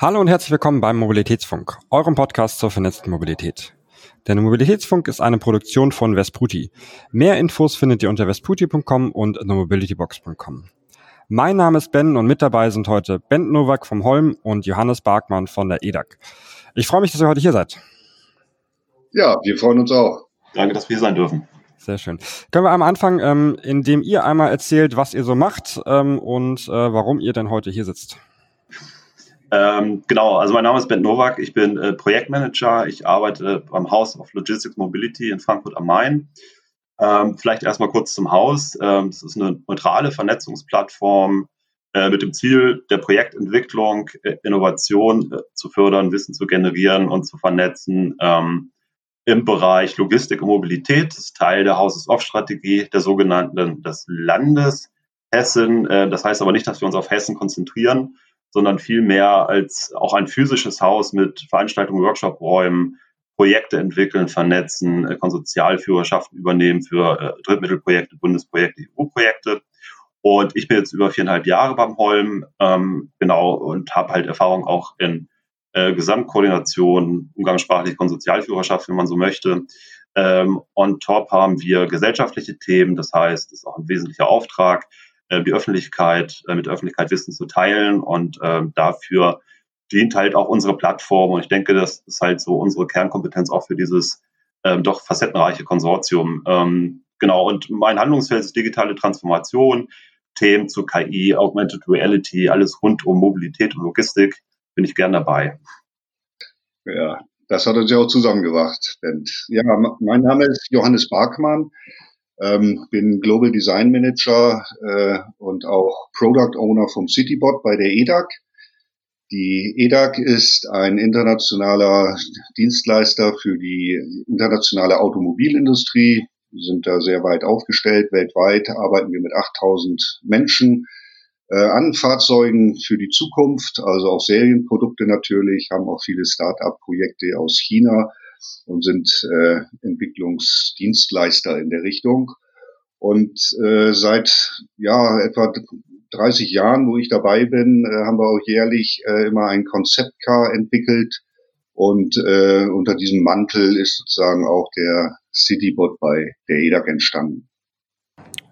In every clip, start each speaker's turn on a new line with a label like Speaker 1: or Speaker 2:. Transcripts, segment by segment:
Speaker 1: Hallo und herzlich willkommen beim Mobilitätsfunk, eurem Podcast zur vernetzten Mobilität. Der Mobilitätsfunk ist eine Produktion von Vesputi. Mehr Infos findet ihr unter vesputi.com und themobilitybox.com. Mein Name ist Ben und mit dabei sind heute Ben Nowak vom Holm und Johannes Barkmann von der EDAG. Ich freue mich, dass ihr heute hier seid.
Speaker 2: Ja, wir freuen uns auch.
Speaker 3: Danke, dass wir hier sein dürfen.
Speaker 1: Sehr schön. Können wir einmal anfangen, ähm, indem ihr einmal erzählt, was ihr so macht ähm, und äh, warum ihr denn heute hier sitzt?
Speaker 3: Ähm, genau, also mein Name ist Ben Nowak, ich bin äh, Projektmanager, ich arbeite beim House of Logistics Mobility in Frankfurt am Main. Ähm, vielleicht erstmal kurz zum Haus. Ähm, ist eine neutrale Vernetzungsplattform äh, mit dem Ziel der Projektentwicklung, äh, Innovation äh, zu fördern, Wissen zu generieren und zu vernetzen ähm, im Bereich Logistik und Mobilität. Das ist Teil der Houses-of-Strategie der sogenannten des Landes Hessen. Äh, das heißt aber nicht, dass wir uns auf Hessen konzentrieren, sondern vielmehr als auch ein physisches Haus mit Veranstaltungen, Workshop-Räumen, Projekte entwickeln, vernetzen, äh, übernehmen für äh, Drittmittelprojekte, Bundesprojekte, EU-Projekte. Und ich bin jetzt über viereinhalb Jahre beim Holm, ähm, genau, und habe halt Erfahrung auch in äh, Gesamtkoordination, umgangssprachlich Konsortialführerschaft, wenn man so möchte. Ähm, on top haben wir gesellschaftliche Themen, das heißt, das ist auch ein wesentlicher Auftrag, die Öffentlichkeit, äh, mit der Öffentlichkeit Wissen zu teilen und ähm, dafür dient halt auch unsere Plattform und ich denke, das ist halt so unsere Kernkompetenz auch für dieses ähm, doch facettenreiche Konsortium. Ähm, genau, und mein Handlungsfeld ist digitale Transformation, Themen zu KI, Augmented Reality, alles rund um Mobilität und Logistik, bin ich gern dabei.
Speaker 2: Ja, das hat uns ja auch zusammengebracht. Ja, mein Name ist Johannes Barkmann. Ähm, bin Global Design Manager äh, und auch Product Owner vom Citybot bei der EDAC. Die EDAC ist ein internationaler Dienstleister für die internationale Automobilindustrie. Wir sind da sehr weit aufgestellt. Weltweit arbeiten wir mit 8000 Menschen äh, an Fahrzeugen für die Zukunft, also auch Serienprodukte natürlich, haben auch viele Start-up-Projekte aus China und sind äh, Entwicklungsdienstleister in der Richtung. Und äh, seit ja etwa 30 Jahren, wo ich dabei bin, äh, haben wir auch jährlich äh, immer ein Konzeptcar entwickelt. Und äh, unter diesem Mantel ist sozusagen auch der Citybot bei der EDAC entstanden.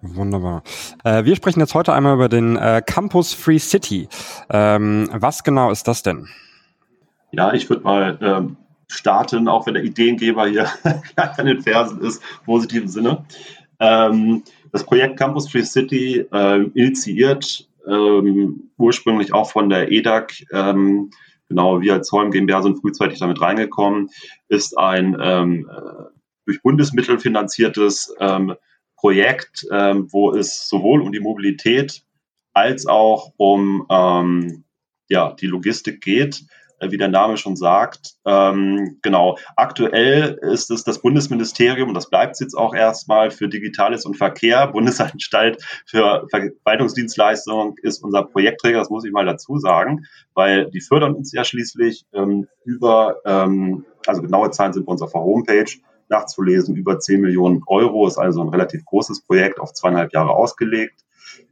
Speaker 1: Wunderbar. Äh, wir sprechen jetzt heute einmal über den äh, Campus Free City. Ähm, was genau ist das denn?
Speaker 3: Ja, ich würde mal ähm, starten, auch wenn der Ideengeber hier an den Fersen ist, im positiven Sinne. Ähm, das Projekt Campus Free City äh, initiiert ähm, ursprünglich auch von der EDAC, ähm, genau wir als Holm GmbH sind frühzeitig damit reingekommen, ist ein ähm, äh, durch Bundesmittel finanziertes ähm, Projekt, ähm, wo es sowohl um die Mobilität als auch um ähm, ja, die Logistik geht. Äh, wie der Name schon sagt. Ähm, genau, aktuell ist es das Bundesministerium, und das bleibt es jetzt auch erstmal für Digitales und Verkehr, Bundesanstalt für Verwaltungsdienstleistungen ist unser Projektträger, das muss ich mal dazu sagen, weil die fördern uns ja schließlich ähm, über, ähm, also genaue Zahlen sind bei uns auf der Homepage nachzulesen, über 10 Millionen Euro, ist also ein relativ großes Projekt auf zweieinhalb Jahre ausgelegt.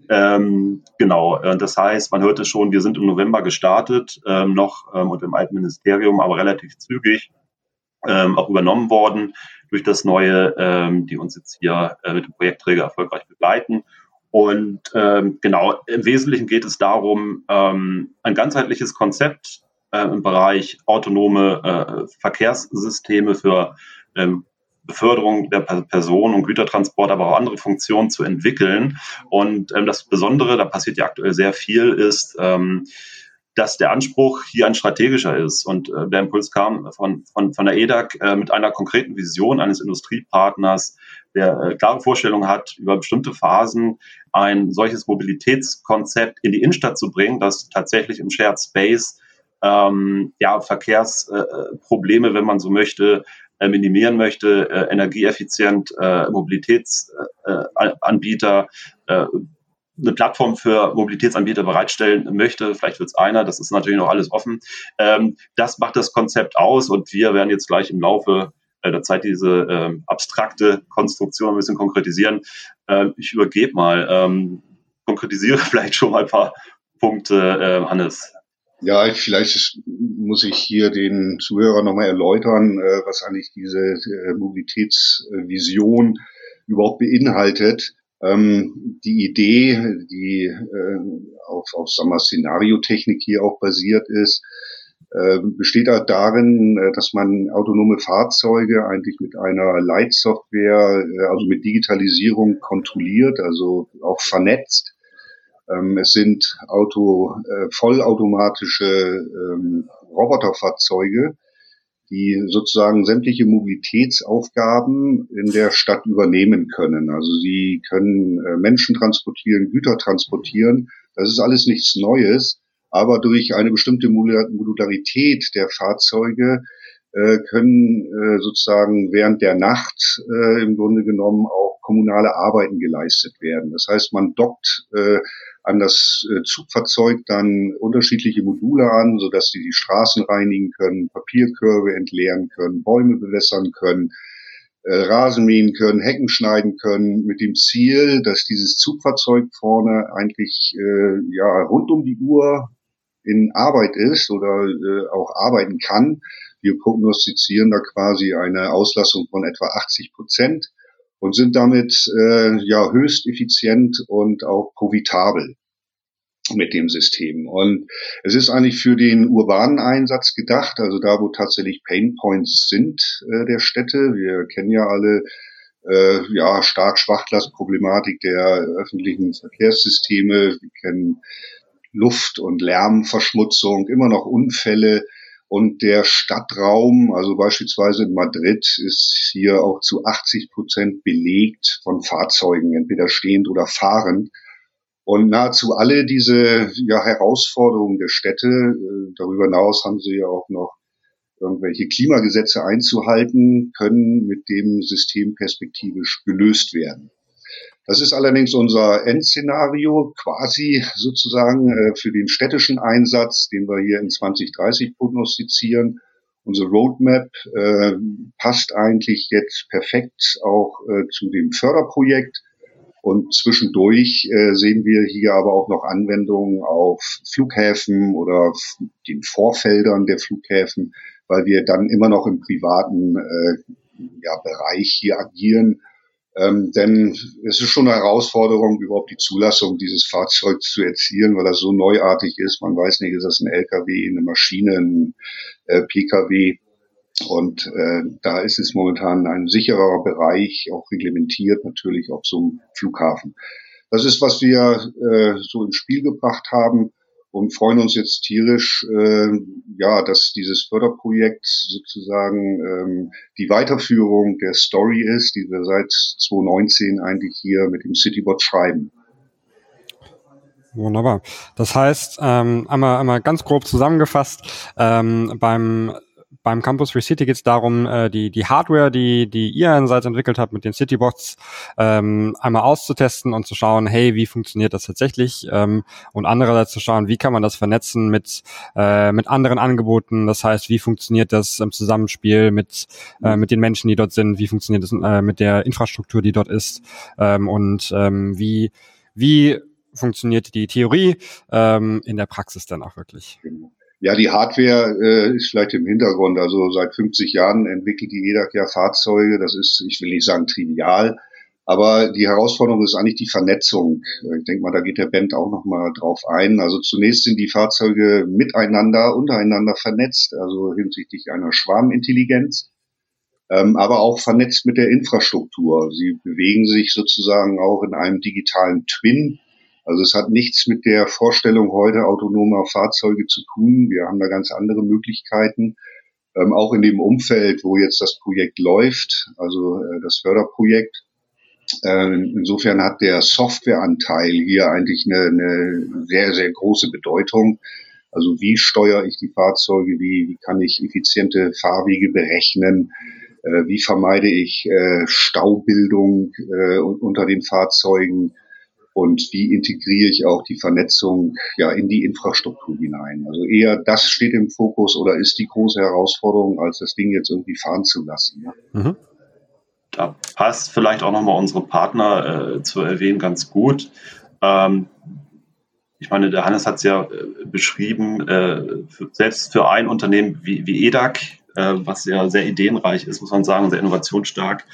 Speaker 3: Ähm, genau, das heißt, man hört es schon, wir sind im November gestartet, ähm, noch ähm, unter dem alten Ministerium, aber relativ zügig ähm, auch übernommen worden durch das Neue, ähm, die uns jetzt hier äh, mit dem Projektträger erfolgreich begleiten. Und ähm, genau, im Wesentlichen geht es darum, ein ganzheitliches Konzept äh, im Bereich autonome äh, Verkehrssysteme für ähm, Beförderung der Personen- und Gütertransport, aber auch andere Funktionen zu entwickeln. Und ähm, das Besondere, da passiert ja aktuell sehr viel, ist, ähm, dass der Anspruch hier ein strategischer ist. Und äh, der Impuls kam von, von, von der EDAC äh, mit einer konkreten Vision eines Industriepartners, der äh, klare Vorstellungen hat, über bestimmte Phasen ein solches Mobilitätskonzept in die Innenstadt zu bringen, das tatsächlich im Shared Space ähm, ja, Verkehrsprobleme, wenn man so möchte, minimieren möchte, äh, energieeffizient äh, Mobilitätsanbieter äh, äh, eine Plattform für Mobilitätsanbieter bereitstellen möchte, vielleicht wird es einer, das ist natürlich noch alles offen. Ähm, das macht das Konzept aus und wir werden jetzt gleich im Laufe äh, der Zeit diese ähm, abstrakte Konstruktion ein bisschen konkretisieren. Ähm, ich übergebe mal, ähm, konkretisiere vielleicht schon mal ein paar Punkte, äh, Hannes.
Speaker 2: Ja, vielleicht muss ich hier den Zuhörer nochmal erläutern, äh, was eigentlich diese äh, Mobilitätsvision überhaupt beinhaltet. Ähm, die Idee, die äh, auf, auf sagen wir, Szenariotechnik hier auch basiert ist, besteht halt darin, dass man autonome Fahrzeuge eigentlich mit einer Leitsoftware, also mit Digitalisierung kontrolliert, also auch vernetzt es sind Auto, äh, vollautomatische ähm, Roboterfahrzeuge, die sozusagen sämtliche Mobilitätsaufgaben in der Stadt übernehmen können. Also sie können äh, Menschen transportieren, Güter transportieren. Das ist alles nichts Neues, aber durch eine bestimmte Modularität der Fahrzeuge äh, können äh, sozusagen während der Nacht äh, im Grunde genommen auch kommunale Arbeiten geleistet werden. Das heißt, man dockt äh, an das äh, Zugfahrzeug dann unterschiedliche Module an, sodass sie die Straßen reinigen können, Papierkörbe entleeren können, Bäume bewässern können, äh, Rasen mähen können, Hecken schneiden können, mit dem Ziel, dass dieses Zugfahrzeug vorne eigentlich äh, ja rund um die Uhr in Arbeit ist oder äh, auch arbeiten kann. Wir prognostizieren da quasi eine Auslassung von etwa 80 Prozent und sind damit äh, ja höchst effizient und auch profitabel mit dem System. Und es ist eigentlich für den urbanen Einsatz gedacht, also da, wo tatsächlich Pain Points sind äh, der Städte. Wir kennen ja alle äh, ja stark Schwachlastproblematik der öffentlichen Verkehrssysteme. Wir kennen Luft- und Lärmverschmutzung, immer noch Unfälle. Und der Stadtraum, also beispielsweise in Madrid, ist hier auch zu 80 Prozent belegt von Fahrzeugen, entweder stehend oder fahrend. Und nahezu alle diese ja, Herausforderungen der Städte, äh, darüber hinaus haben sie ja auch noch irgendwelche Klimagesetze einzuhalten, können mit dem System perspektivisch gelöst werden. Das ist allerdings unser Endszenario quasi sozusagen äh, für den städtischen Einsatz, den wir hier in 2030 prognostizieren. Unsere Roadmap äh, passt eigentlich jetzt perfekt auch äh, zu dem Förderprojekt. Und zwischendurch sehen wir hier aber auch noch Anwendungen auf Flughäfen oder den Vorfeldern der Flughäfen, weil wir dann immer noch im privaten ja, Bereich hier agieren ähm, denn es ist schon eine Herausforderung, überhaupt die Zulassung dieses Fahrzeugs zu erzielen, weil das so neuartig ist. Man weiß nicht, ist das ein LKW, eine Maschine, ein äh, PKW. Und äh, da ist es momentan ein sicherer Bereich, auch reglementiert natürlich auf so einem Flughafen. Das ist, was wir äh, so ins Spiel gebracht haben und freuen uns jetzt tierisch, äh, ja, dass dieses Förderprojekt sozusagen ähm, die Weiterführung der Story ist, die wir seit 2019 eigentlich hier mit dem Citybot schreiben.
Speaker 1: Wunderbar. Das heißt, ähm, einmal, einmal ganz grob zusammengefasst, ähm, beim beim Campus Free City geht es darum, äh, die, die Hardware, die, die ihr einerseits entwickelt habt mit den Citybots, ähm, einmal auszutesten und zu schauen, hey, wie funktioniert das tatsächlich? Ähm, und andererseits zu schauen, wie kann man das vernetzen mit, äh, mit anderen Angeboten? Das heißt, wie funktioniert das im Zusammenspiel mit, äh, mit den Menschen, die dort sind? Wie funktioniert das äh, mit der Infrastruktur, die dort ist? Ähm, und ähm, wie, wie funktioniert die Theorie ähm, in der Praxis dann auch wirklich?
Speaker 2: Genau. Ja, die Hardware äh, ist vielleicht im Hintergrund. Also seit 50 Jahren entwickelt die EDAC ja Fahrzeuge. Das ist, ich will nicht sagen trivial, aber die Herausforderung ist eigentlich die Vernetzung. Ich denke mal, da geht der Band auch nochmal drauf ein. Also zunächst sind die Fahrzeuge miteinander, untereinander vernetzt, also hinsichtlich einer Schwarmintelligenz, ähm, aber auch vernetzt mit der Infrastruktur. Sie bewegen sich sozusagen auch in einem digitalen Twin also es hat nichts mit der Vorstellung heute autonomer Fahrzeuge zu tun. Wir haben da ganz andere Möglichkeiten. Ähm, auch in dem Umfeld, wo jetzt das Projekt läuft, also äh, das Förderprojekt. Äh, insofern hat der Softwareanteil hier eigentlich eine, eine sehr, sehr große Bedeutung. Also wie steuere ich die Fahrzeuge, wie, wie kann ich effiziente Fahrwege berechnen, äh, wie vermeide ich äh, Staubildung äh, unter den Fahrzeugen, und wie integriere ich auch die Vernetzung ja in die Infrastruktur hinein. Also eher das steht im Fokus oder ist die große Herausforderung, als das Ding jetzt irgendwie fahren zu lassen. Ja. Mhm.
Speaker 3: Da passt vielleicht auch nochmal unsere Partner äh, zu erwähnen ganz gut. Ähm, ich meine, der Hannes hat es ja äh, beschrieben, äh, für, selbst für ein Unternehmen wie, wie EDAC, äh, was ja sehr ideenreich ist, muss man sagen, sehr innovationsstark,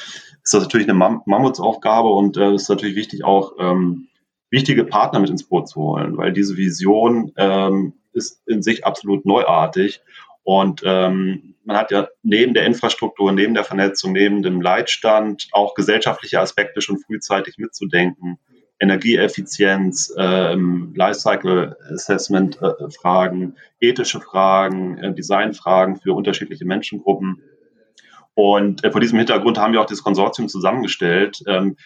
Speaker 3: ist das natürlich eine Mam Mammutsaufgabe und es äh, ist natürlich wichtig, auch ähm, wichtige Partner mit ins Boot zu holen, weil diese Vision ähm, ist in sich absolut neuartig. Und ähm, man hat ja neben der Infrastruktur, neben der Vernetzung, neben dem Leitstand auch gesellschaftliche Aspekte schon frühzeitig mitzudenken. Energieeffizienz, ähm, Lifecycle Assessment äh, Fragen, ethische Fragen, äh, Designfragen für unterschiedliche Menschengruppen. Und äh, vor diesem Hintergrund haben wir auch das Konsortium zusammengestellt, ähm,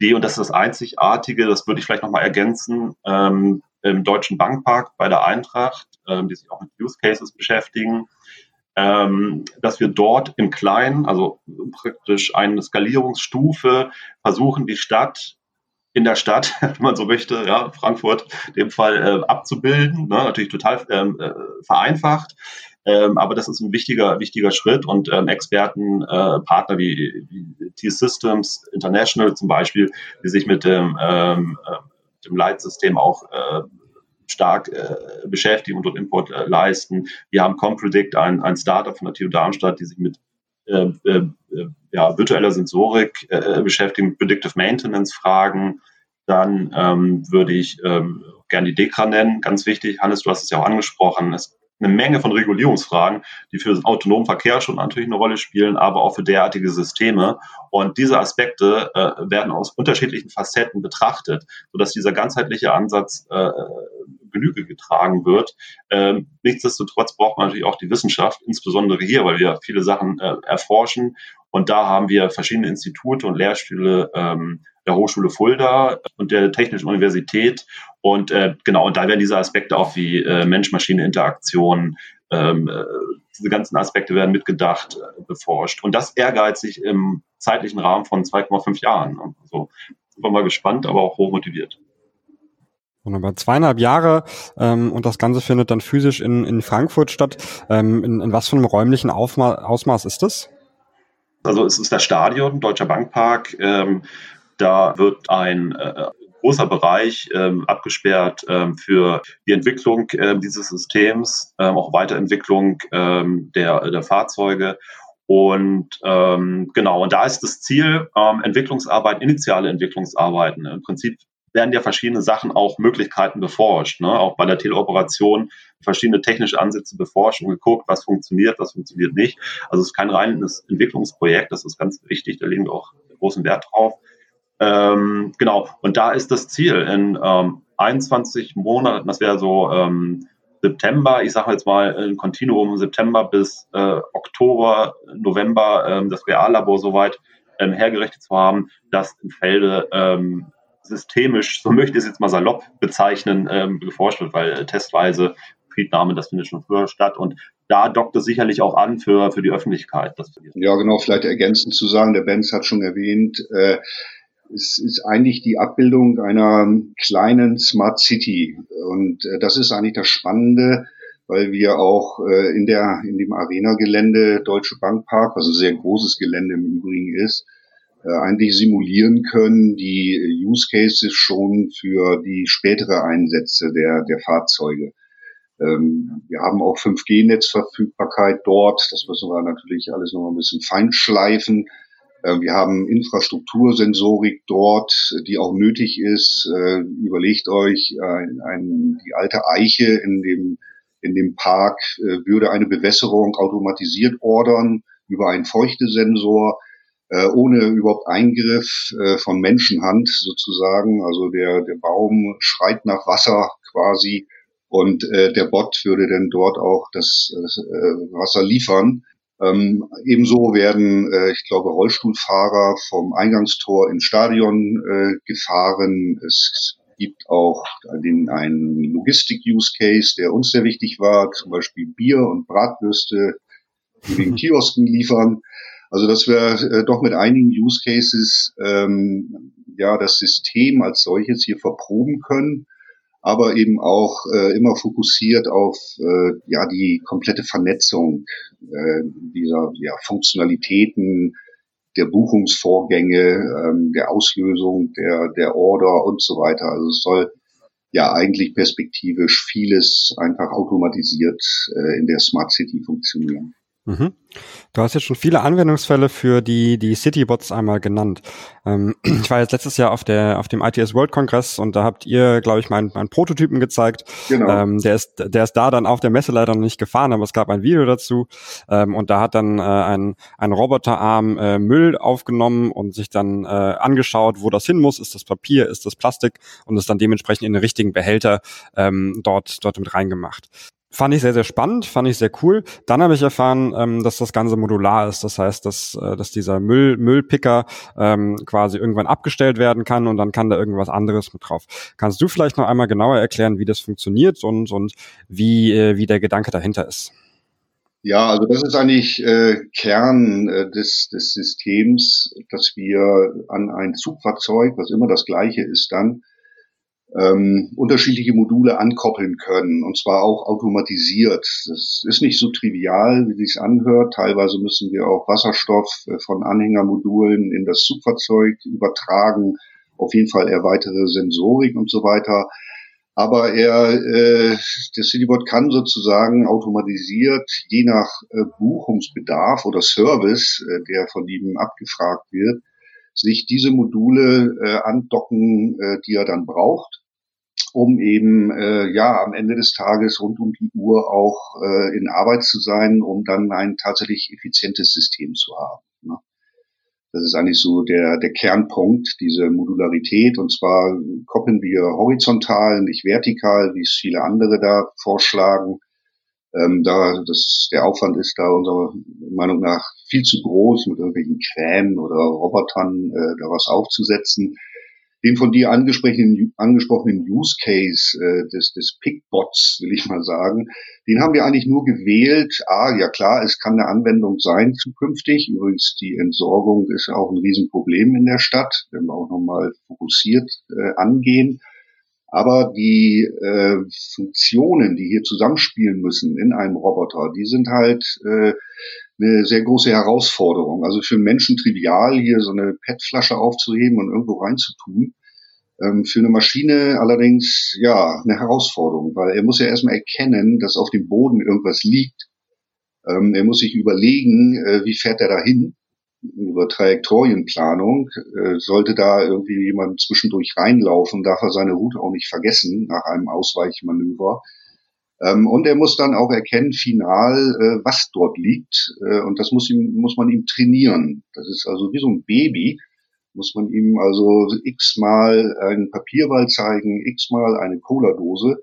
Speaker 3: die, und das ist das Einzigartige, das würde ich vielleicht nochmal ergänzen, ähm, im Deutschen Bankpark bei der Eintracht, ähm, die sich auch mit Use Cases beschäftigen, ähm, dass wir dort im Kleinen, also praktisch eine Skalierungsstufe, versuchen, die Stadt in der Stadt, wenn man so möchte, ja, Frankfurt in dem Fall äh, abzubilden. Ne? Natürlich total ähm, äh, vereinfacht. Ähm, aber das ist ein wichtiger, wichtiger Schritt und ähm, Experten, äh, wie, wie T-Systems International zum Beispiel, die sich mit dem, ähm, äh, dem Leitsystem auch äh, stark äh, beschäftigen und dort Import äh, leisten. Wir haben Compredict, ein, ein Startup von der TU Darmstadt, die sich mit äh, äh, ja, virtueller Sensorik äh, beschäftigen, Predictive Maintenance Fragen. Dann ähm, würde ich ähm, gerne die DEKRA nennen, ganz wichtig. Hannes, du hast es ja auch angesprochen. Es eine Menge von Regulierungsfragen, die für den autonomen Verkehr schon natürlich eine Rolle spielen, aber auch für derartige Systeme. Und diese Aspekte äh, werden aus unterschiedlichen Facetten betrachtet, sodass dieser ganzheitliche Ansatz äh, Genüge getragen wird. Ähm, nichtsdestotrotz braucht man natürlich auch die Wissenschaft, insbesondere hier, weil wir viele Sachen äh, erforschen. Und da haben wir verschiedene Institute und Lehrstühle ähm, der Hochschule Fulda und der Technischen Universität. Und äh, genau, und da werden diese Aspekte auch wie äh, Mensch-Maschine-Interaktion, ähm, äh, diese ganzen Aspekte werden mitgedacht, äh, beforscht. Und das ehrgeizig im zeitlichen Rahmen von 2,5 Jahren. Also sind wir mal gespannt, aber auch hochmotiviert.
Speaker 1: Wunderbar. Zweieinhalb Jahre ähm, und das Ganze findet dann physisch in, in Frankfurt statt. Ähm, in, in was für einem räumlichen Aufma Ausmaß ist das?
Speaker 3: Also es ist das Stadion, Deutscher Bankpark. Ähm, da wird ein äh, großer Bereich ähm, abgesperrt ähm, für die Entwicklung äh, dieses Systems, ähm, auch Weiterentwicklung ähm, der, der Fahrzeuge. Und ähm, genau, und da ist das Ziel, ähm, Entwicklungsarbeit, initiale Entwicklungsarbeiten. Im Prinzip werden ja verschiedene Sachen auch Möglichkeiten beforscht, ne? auch bei der Teleoperation verschiedene technische Ansätze beforscht und geguckt, was funktioniert, was funktioniert nicht. Also es ist kein reines Entwicklungsprojekt, das ist ganz wichtig, da legen wir auch großen Wert drauf. Ähm, genau, und da ist das Ziel in ähm, 21 Monaten, das wäre so ähm, September, ich sage jetzt mal ein Kontinuum September bis äh, Oktober, November ähm, das Reallabor soweit ähm, hergerichtet zu haben, dass im Felde ähm, systemisch, so möchte ich es jetzt mal salopp bezeichnen, ähm, geforscht wird, weil äh, testweise Friednahme, das findet schon früher statt und da dockt es sicherlich auch an für, für die Öffentlichkeit.
Speaker 2: ja, genau, vielleicht ergänzend zu sagen, der Benz hat schon erwähnt, äh, es ist eigentlich die Abbildung einer kleinen Smart City. Und äh, das ist eigentlich das Spannende, weil wir auch äh, in der in dem Arena-Gelände Deutsche Bankpark, was ein sehr großes Gelände im Übrigen ist, äh, eigentlich simulieren können, die Use Cases schon für die spätere Einsätze der, der Fahrzeuge. Ähm, wir haben auch 5G-Netzverfügbarkeit dort. Das müssen wir natürlich alles noch ein bisschen feinschleifen. Äh, wir haben Infrastruktursensorik dort, die auch nötig ist. Äh, überlegt euch, ein, ein, die alte Eiche in dem, in dem Park äh, würde eine Bewässerung automatisiert ordern über einen Feuchtesensor äh, ohne überhaupt Eingriff äh, von Menschenhand sozusagen. Also der, der Baum schreit nach Wasser quasi und äh, der Bot würde dann dort auch das, äh, Wasser liefern. Ähm, ebenso werden, äh, ich glaube, Rollstuhlfahrer vom Eingangstor ins Stadion äh, gefahren. Es gibt auch den, einen Logistik-Use-Case, der uns sehr wichtig war, zum Beispiel Bier und Bratwürste in den Kiosken liefern. Also dass wir äh, doch mit einigen Use Cases ähm, ja das System als solches hier verproben können, aber eben auch äh, immer fokussiert auf äh, ja die komplette Vernetzung äh, dieser ja, Funktionalitäten, der Buchungsvorgänge, ähm, der Auslösung der der Order und so weiter. Also es soll ja eigentlich perspektivisch vieles einfach automatisiert äh, in der Smart City funktionieren.
Speaker 1: Mhm. Du hast jetzt schon viele Anwendungsfälle für die, die Citybots einmal genannt. Ähm, ich war jetzt letztes Jahr auf der, auf dem ITS World Congress und da habt ihr, glaube ich, meinen, meinen Prototypen gezeigt. Genau. Ähm, der ist, der ist da dann auf der Messe leider noch nicht gefahren, aber es gab ein Video dazu. Ähm, und da hat dann äh, ein, ein Roboterarm äh, Müll aufgenommen und sich dann äh, angeschaut, wo das hin muss. Ist das Papier, ist das Plastik und es dann dementsprechend in den richtigen Behälter ähm, dort, dort mit reingemacht. Fand ich sehr, sehr spannend, fand ich sehr cool. Dann habe ich erfahren, ähm, dass das Ganze modular ist. Das heißt, dass, äh, dass dieser Müll, Müllpicker ähm, quasi irgendwann abgestellt werden kann und dann kann da irgendwas anderes mit drauf. Kannst du vielleicht noch einmal genauer erklären, wie das funktioniert und, und wie, äh, wie der Gedanke dahinter ist?
Speaker 2: Ja, also das ist eigentlich äh, Kern äh, des, des Systems, dass wir an ein Zugfahrzeug, was immer das gleiche ist, dann ähm, unterschiedliche Module ankoppeln können und zwar auch automatisiert. Das ist nicht so trivial, wie sich anhört. Teilweise müssen wir auch Wasserstoff äh, von Anhängermodulen in das Zugfahrzeug übertragen, auf jeden Fall eher weitere Sensorik und so weiter. Aber er, äh, das Citybot kann sozusagen automatisiert, je nach äh, Buchungsbedarf oder Service, äh, der von ihm abgefragt wird, sich diese Module äh, andocken, äh, die er dann braucht, um eben äh, ja am Ende des Tages rund um die Uhr auch äh, in Arbeit zu sein, um dann ein tatsächlich effizientes System zu haben. Ne? Das ist eigentlich so der, der Kernpunkt, diese Modularität. Und zwar koppeln wir horizontal, nicht vertikal, wie es viele andere da vorschlagen. Ähm, da das, der Aufwand ist da unserer Meinung nach viel zu groß, mit irgendwelchen Krämen oder Robotern äh, da was aufzusetzen. Den von dir angesprochenen, angesprochenen Use Case äh, des, des Pickbots, will ich mal sagen, den haben wir eigentlich nur gewählt. Ah, ja klar, es kann eine Anwendung sein zukünftig. Übrigens, die Entsorgung ist auch ein Riesenproblem in der Stadt, wenn wir auch nochmal fokussiert äh, angehen. Aber die äh, Funktionen, die hier zusammenspielen müssen in einem Roboter, die sind halt äh, eine sehr große Herausforderung. Also für einen Menschen trivial, hier so eine PET-Flasche aufzuheben und irgendwo reinzutun. Ähm, für eine Maschine allerdings, ja, eine Herausforderung, weil er muss ja erstmal erkennen, dass auf dem Boden irgendwas liegt. Ähm, er muss sich überlegen, äh, wie fährt er da hin über Trajektorienplanung. Äh, sollte da irgendwie jemand zwischendurch reinlaufen, darf er seine Route auch nicht vergessen nach einem Ausweichmanöver. Ähm, und er muss dann auch erkennen, final, äh, was dort liegt. Äh, und das muss, ihm, muss man ihm trainieren. Das ist also wie so ein Baby. Muss man ihm also x-mal einen Papierball zeigen, x-mal eine Cola-Dose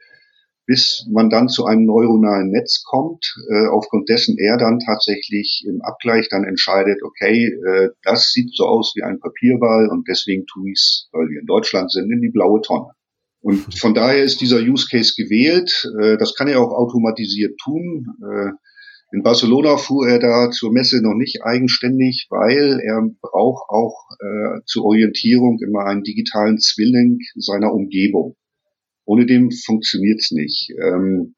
Speaker 2: bis man dann zu einem neuronalen Netz kommt, äh, aufgrund dessen er dann tatsächlich im Abgleich dann entscheidet, okay, äh, das sieht so aus wie ein Papierball und deswegen tue ich es, weil wir in Deutschland sind, in die blaue Tonne. Und von daher ist dieser Use Case gewählt. Äh, das kann er auch automatisiert tun. Äh, in Barcelona fuhr er da zur Messe noch nicht eigenständig, weil er braucht auch äh, zur Orientierung immer einen digitalen Zwilling seiner Umgebung. Ohne dem funktioniert's nicht. Ähm,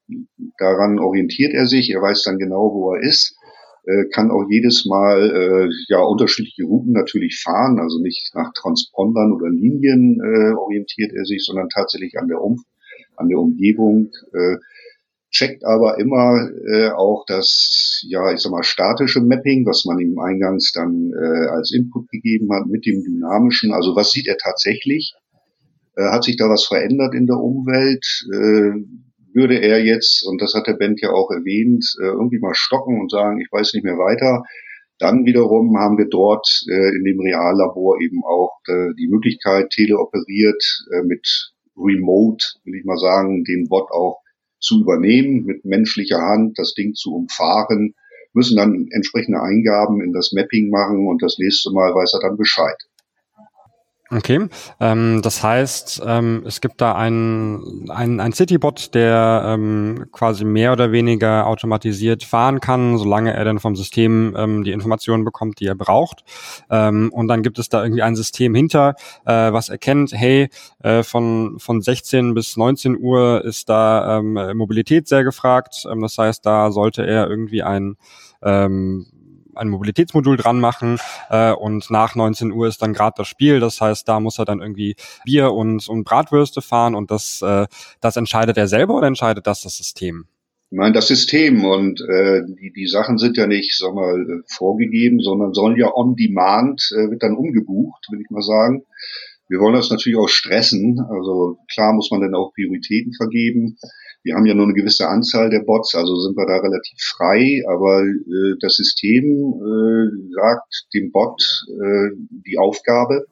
Speaker 2: daran orientiert er sich, er weiß dann genau, wo er ist, äh, kann auch jedes Mal äh, ja unterschiedliche Routen natürlich fahren, also nicht nach Transpondern oder Linien äh, orientiert er sich, sondern tatsächlich an der, um an der Umgebung. Äh, checkt aber immer äh, auch das, ja, ich sag mal, statische Mapping, was man ihm eingangs dann äh, als Input gegeben hat, mit dem dynamischen. Also was sieht er tatsächlich? Äh, hat sich da was verändert in der Umwelt? Äh, würde er jetzt, und das hat der Band ja auch erwähnt, äh, irgendwie mal stocken und sagen, ich weiß nicht mehr weiter, dann wiederum haben wir dort in dem Reallabor eben auch die Möglichkeit, teleoperiert mit Remote, will ich mal sagen, den Bot auch zu übernehmen, mit menschlicher Hand das Ding zu umfahren, müssen dann entsprechende Eingaben in das Mapping machen und das nächste Mal weiß er dann Bescheid.
Speaker 1: Okay, ähm, das heißt, ähm, es gibt da einen, einen, einen Citybot, der ähm, quasi mehr oder weniger automatisiert fahren kann, solange er dann vom System ähm, die Informationen bekommt, die er braucht. Ähm, und dann gibt es da irgendwie ein System hinter, äh, was erkennt, hey, äh, von, von 16 bis 19 Uhr ist da ähm, Mobilität sehr gefragt. Ähm, das heißt, da sollte er irgendwie ein ähm, ein Mobilitätsmodul dran machen äh, und nach 19 Uhr ist dann gerade das Spiel. Das heißt, da muss er dann irgendwie Bier und, und Bratwürste fahren und das, äh, das entscheidet er selber oder entscheidet das das System?
Speaker 2: Ich meine, das System und äh, die, die Sachen sind ja nicht, sag mal, äh, vorgegeben, sondern sollen ja on demand, äh, wird dann umgebucht, will ich mal sagen. Wir wollen das natürlich auch stressen. Also klar muss man dann auch Prioritäten vergeben. Wir haben ja nur eine gewisse Anzahl der Bots, also sind wir da relativ frei, aber äh, das System äh, sagt dem Bot äh, die Aufgabe.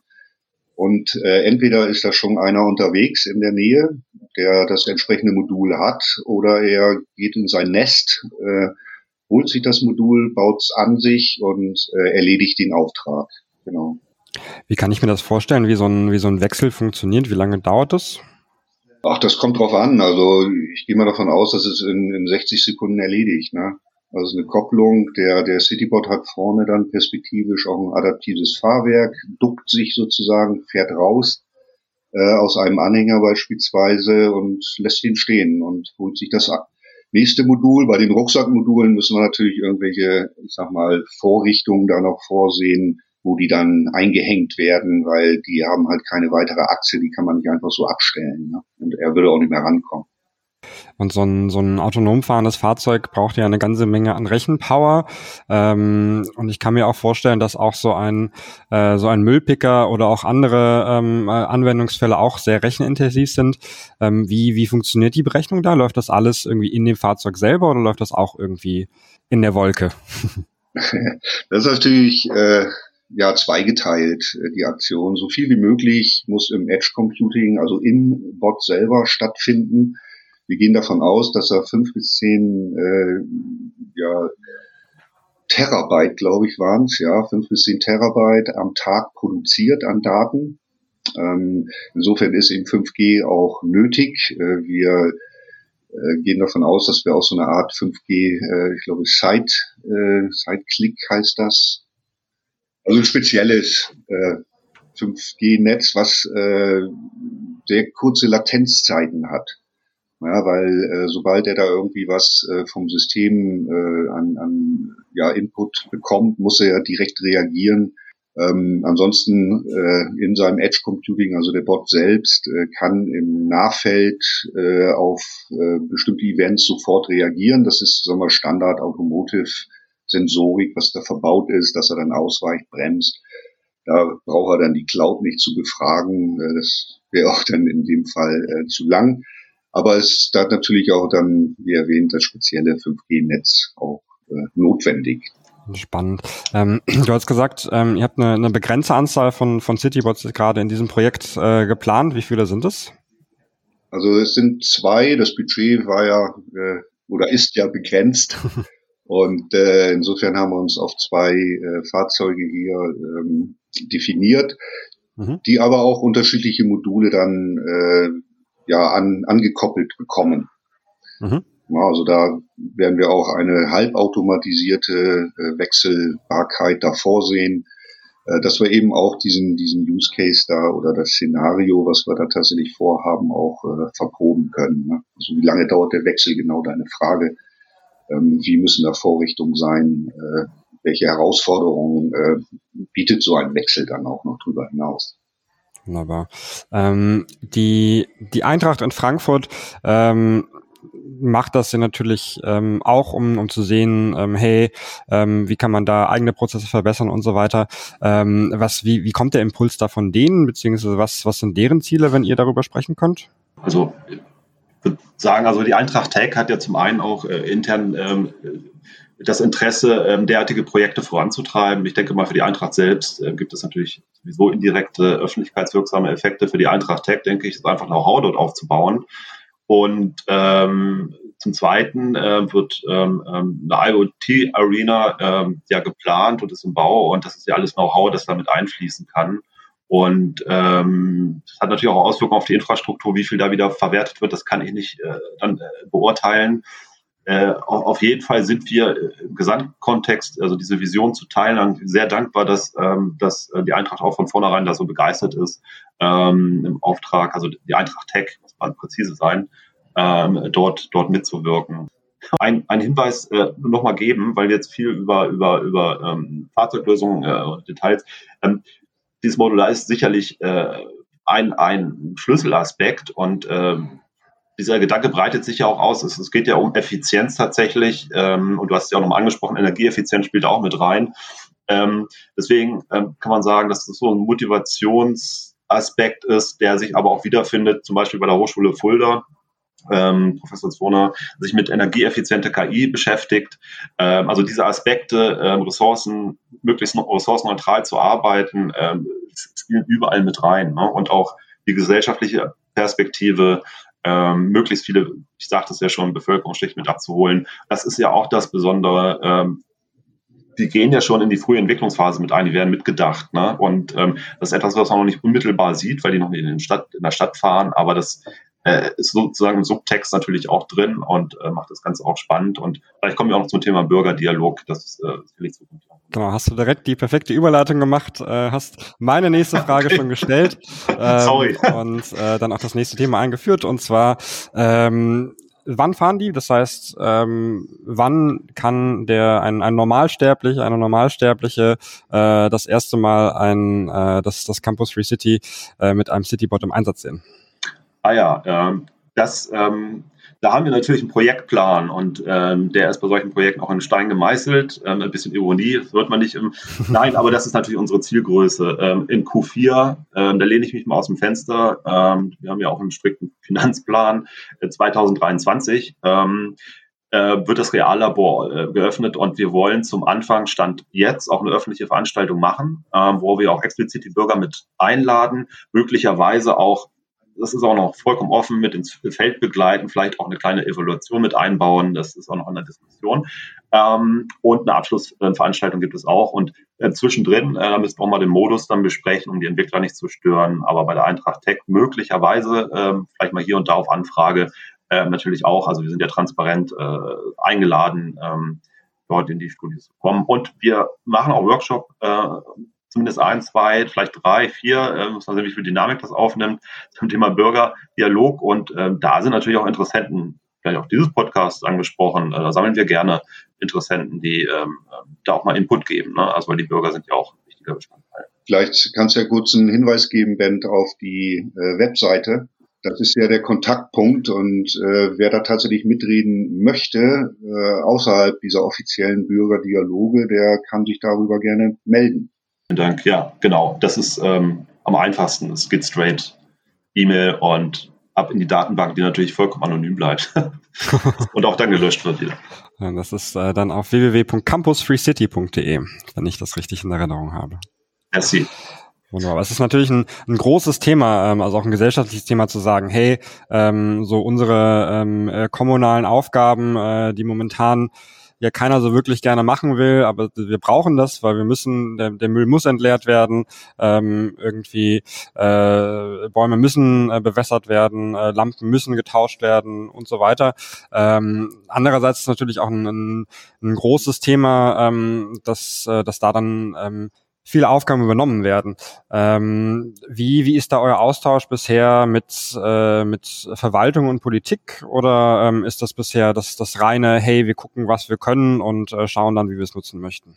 Speaker 2: Und äh, entweder ist da schon einer unterwegs in der Nähe, der das entsprechende Modul hat, oder er geht in sein Nest, äh, holt sich das Modul, baut es an sich und äh, erledigt den Auftrag. Genau.
Speaker 1: Wie kann ich mir das vorstellen, wie so ein, wie so ein Wechsel funktioniert? Wie lange dauert das?
Speaker 2: Ach, das kommt drauf an. Also ich gehe mal davon aus, dass es in, in 60 Sekunden erledigt. Ne? Also eine Kopplung, der, der Citybot hat vorne dann perspektivisch auch ein adaptives Fahrwerk, duckt sich sozusagen, fährt raus äh, aus einem Anhänger beispielsweise und lässt ihn stehen und holt sich das ab. Nächste Modul, bei den Rucksackmodulen müssen wir natürlich irgendwelche, ich sag mal, Vorrichtungen da noch vorsehen, wo die dann eingehängt werden, weil die haben halt keine weitere Achse, die kann man nicht einfach so abstellen. Ne? Und er würde auch nicht mehr rankommen.
Speaker 1: Und so ein, so ein autonom fahrendes Fahrzeug braucht ja eine ganze Menge an Rechenpower. Ähm, und ich kann mir auch vorstellen, dass auch so ein, äh, so ein Müllpicker oder auch andere ähm, äh, Anwendungsfälle auch sehr rechenintensiv sind. Ähm, wie, wie funktioniert die Berechnung da? Läuft das alles irgendwie in dem Fahrzeug selber oder läuft das auch irgendwie in der Wolke?
Speaker 2: das ist natürlich äh, ja zweigeteilt, äh, die Aktion. So viel wie möglich muss im Edge Computing, also im Bot selber stattfinden. Wir gehen davon aus, dass er fünf bis zehn äh, ja, Terabyte, glaube ich, waren es, ja, fünf bis zehn Terabyte am Tag produziert an Daten. Ähm, insofern ist eben 5G auch nötig. Äh, wir äh, gehen davon aus, dass wir auch so eine Art 5G, äh, ich glaube, Side, äh, Side-Click heißt das, also ein spezielles äh, 5G-Netz, was äh, sehr kurze Latenzzeiten hat. Ja, weil äh, sobald er da irgendwie was äh, vom System äh, an, an ja, Input bekommt, muss er ja direkt reagieren. Ähm, ansonsten äh, in seinem Edge Computing, also der Bot selbst, äh, kann im Nachfeld äh, auf äh, bestimmte Events sofort reagieren. Das ist sagen wir, Standard Automotive Sensorik, was da verbaut ist, dass er dann ausweicht, bremst. Da braucht er dann die Cloud nicht zu befragen. Äh, das wäre auch dann in dem Fall äh, zu lang. Aber es ist da natürlich auch dann, wie erwähnt, das spezielle 5G-Netz auch äh, notwendig.
Speaker 1: Spannend. Ähm, du hast gesagt, ähm, ihr habt eine, eine begrenzte Anzahl von, von Citybots gerade in diesem Projekt äh, geplant. Wie viele sind es?
Speaker 2: Also es sind zwei. Das Budget war ja äh, oder ist ja begrenzt. Und äh, insofern haben wir uns auf zwei äh, Fahrzeuge hier ähm, definiert, mhm. die aber auch unterschiedliche Module dann äh, ja an, angekoppelt bekommen. Mhm. Ja, also da werden wir auch eine halbautomatisierte äh, Wechselbarkeit da vorsehen, äh, dass wir eben auch diesen, diesen Use Case da oder das Szenario, was wir da tatsächlich vorhaben, auch äh, verproben können. Ne? Also wie lange dauert der Wechsel, genau deine Frage ähm, wie müssen da Vorrichtungen sein, äh, welche Herausforderungen äh, bietet so ein Wechsel dann auch noch drüber hinaus.
Speaker 1: Wunderbar. Ähm, die, die Eintracht in Frankfurt ähm, macht das ja natürlich ähm, auch, um, um zu sehen, ähm, hey, ähm, wie kann man da eigene Prozesse verbessern und so weiter. Ähm, was, wie, wie kommt der Impuls da von denen, beziehungsweise was, was sind deren Ziele, wenn ihr darüber sprechen könnt?
Speaker 3: Also sagen, also die Eintracht Tech hat ja zum einen auch äh, intern ähm, das Interesse, ähm, derartige Projekte voranzutreiben. Ich denke mal, für die Eintracht selbst äh, gibt es natürlich sowieso indirekte öffentlichkeitswirksame Effekte. Für die Eintracht Tech, denke ich, ist einfach Know-how dort aufzubauen. Und ähm, zum Zweiten äh, wird ähm, ähm eine IoT-Arena ähm, ja geplant und ist im Bau und das ist ja alles Know-how, das damit einfließen kann. Und ähm, hat natürlich auch Auswirkungen auf die Infrastruktur, wie viel da wieder verwertet wird, das kann ich nicht äh, dann äh, beurteilen. Äh, auf jeden Fall sind wir im Gesamtkontext, also diese Vision zu teilen, sehr dankbar, dass, ähm, dass äh, die Eintracht auch von vornherein da so begeistert ist, ähm, im Auftrag, also die Eintracht Tech, muss man präzise sein, ähm, dort, dort mitzuwirken. Ein, ein Hinweis äh, nochmal geben, weil wir jetzt viel über, über, über ähm, Fahrzeuglösungen äh, Details. Ähm, dieses Modular ist sicherlich äh, ein, ein Schlüsselaspekt und ähm, dieser Gedanke breitet sich ja auch aus. Es, es geht ja um Effizienz tatsächlich. Ähm, und du hast es ja auch nochmal angesprochen, Energieeffizienz spielt auch mit rein. Ähm, deswegen ähm, kann man sagen, dass das so ein Motivationsaspekt ist, der sich aber auch wiederfindet, zum Beispiel bei der Hochschule Fulda. Ähm, Professor Zwoner sich mit energieeffizienter KI beschäftigt. Ähm, also diese Aspekte, ähm, Ressourcen, möglichst ressourcenneutral zu arbeiten, ähm, spielen überall mit rein. Ne? Und auch die gesellschaftliche Perspektive, ähm, möglichst viele, ich sagte es ja schon, Bevölkerungsschicht mit abzuholen. Das ist ja auch das Besondere. Ähm, die gehen ja schon in die frühe Entwicklungsphase mit ein, die werden mitgedacht. Ne? Und ähm, das ist etwas, was man noch nicht unmittelbar sieht, weil die noch nicht in, Stadt, in der Stadt fahren, aber das äh, ist sozusagen im Subtext natürlich auch drin und äh, macht das Ganze auch spannend. Und vielleicht kommen wir auch noch zum Thema Bürgerdialog. Das ist äh, sicherlich zukünftig.
Speaker 1: Genau, hast du direkt die perfekte Überleitung gemacht, äh, hast meine nächste Frage okay. schon gestellt ähm, Sorry. und äh, dann auch das nächste Thema eingeführt und zwar ähm, wann fahren die? Das heißt, ähm, wann kann der ein, ein Normalsterblich, eine Normalsterbliche äh, das erste Mal ein äh, das, das Campus Free City äh, mit einem Citybot im Einsatz sehen?
Speaker 3: Ah ja, ähm, das, ähm, da haben wir natürlich einen Projektplan und ähm, der ist bei solchen Projekten auch in Stein gemeißelt. Ähm, ein bisschen Ironie, das wird man nicht im. Nein, aber das ist natürlich unsere Zielgröße. Ähm, in Q4, ähm, da lehne ich mich mal aus dem Fenster. Ähm, wir haben ja auch einen strikten Finanzplan äh, 2023. Ähm, äh, wird das Reallabor äh, geöffnet und wir wollen zum Anfang Stand jetzt auch eine öffentliche Veranstaltung machen, ähm, wo wir auch explizit die Bürger mit einladen, möglicherweise auch das ist auch noch vollkommen offen mit ins Feld begleiten, vielleicht auch eine kleine Evaluation mit einbauen. Das ist auch noch in der Diskussion. Ähm, und eine Abschlussveranstaltung gibt es auch. Und äh, zwischendrin, äh, da müssen wir auch mal den Modus dann besprechen, um die Entwickler nicht zu stören. Aber bei der Eintracht Tech möglicherweise, äh, vielleicht mal hier und da auf Anfrage, äh, natürlich auch. Also wir sind ja transparent äh, eingeladen, ähm, dort in die Studie zu kommen. Und wir machen auch Workshop äh, zumindest ein, zwei, vielleicht drei, vier, äh, muss man sehen, wie viel Dynamik das aufnimmt, zum Thema Bürgerdialog. Und äh, da sind natürlich auch Interessenten, vielleicht auch dieses Podcast angesprochen, äh, da sammeln wir gerne Interessenten, die ähm, da auch mal Input geben. Ne? Also weil die Bürger sind ja auch ein wichtiger Bestandteil.
Speaker 2: Vielleicht kannst du ja kurz einen Hinweis geben, Bent, auf die äh, Webseite. Das ist ja der Kontaktpunkt und äh, wer da tatsächlich mitreden möchte, äh, außerhalb dieser offiziellen Bürgerdialoge, der kann sich darüber gerne melden.
Speaker 3: Vielen Dank. Ja, genau. Das ist ähm, am einfachsten. Es geht straight E-Mail und ab in die Datenbank, die natürlich vollkommen anonym bleibt und auch dann gelöscht wird wieder.
Speaker 1: Ja, das ist äh, dann auf www.campusfreecity.de, wenn ich das richtig in Erinnerung habe.
Speaker 3: Merci.
Speaker 1: Wunderbar. Es ist natürlich ein, ein großes Thema, ähm, also auch ein gesellschaftliches Thema zu sagen, hey, ähm, so unsere ähm, äh, kommunalen Aufgaben, äh, die momentan ja keiner so wirklich gerne machen will, aber wir brauchen das, weil wir müssen, der, der Müll muss entleert werden, ähm, irgendwie äh, Bäume müssen äh, bewässert werden, äh, Lampen müssen getauscht werden und so weiter. Ähm, andererseits ist natürlich auch ein, ein, ein großes Thema, ähm, dass, äh, dass da dann ähm, viele Aufgaben übernommen werden. Ähm, wie, wie ist da euer Austausch bisher mit, äh, mit Verwaltung und Politik oder ähm, ist das bisher das, das reine, hey, wir gucken, was wir können und äh, schauen dann, wie wir es nutzen möchten?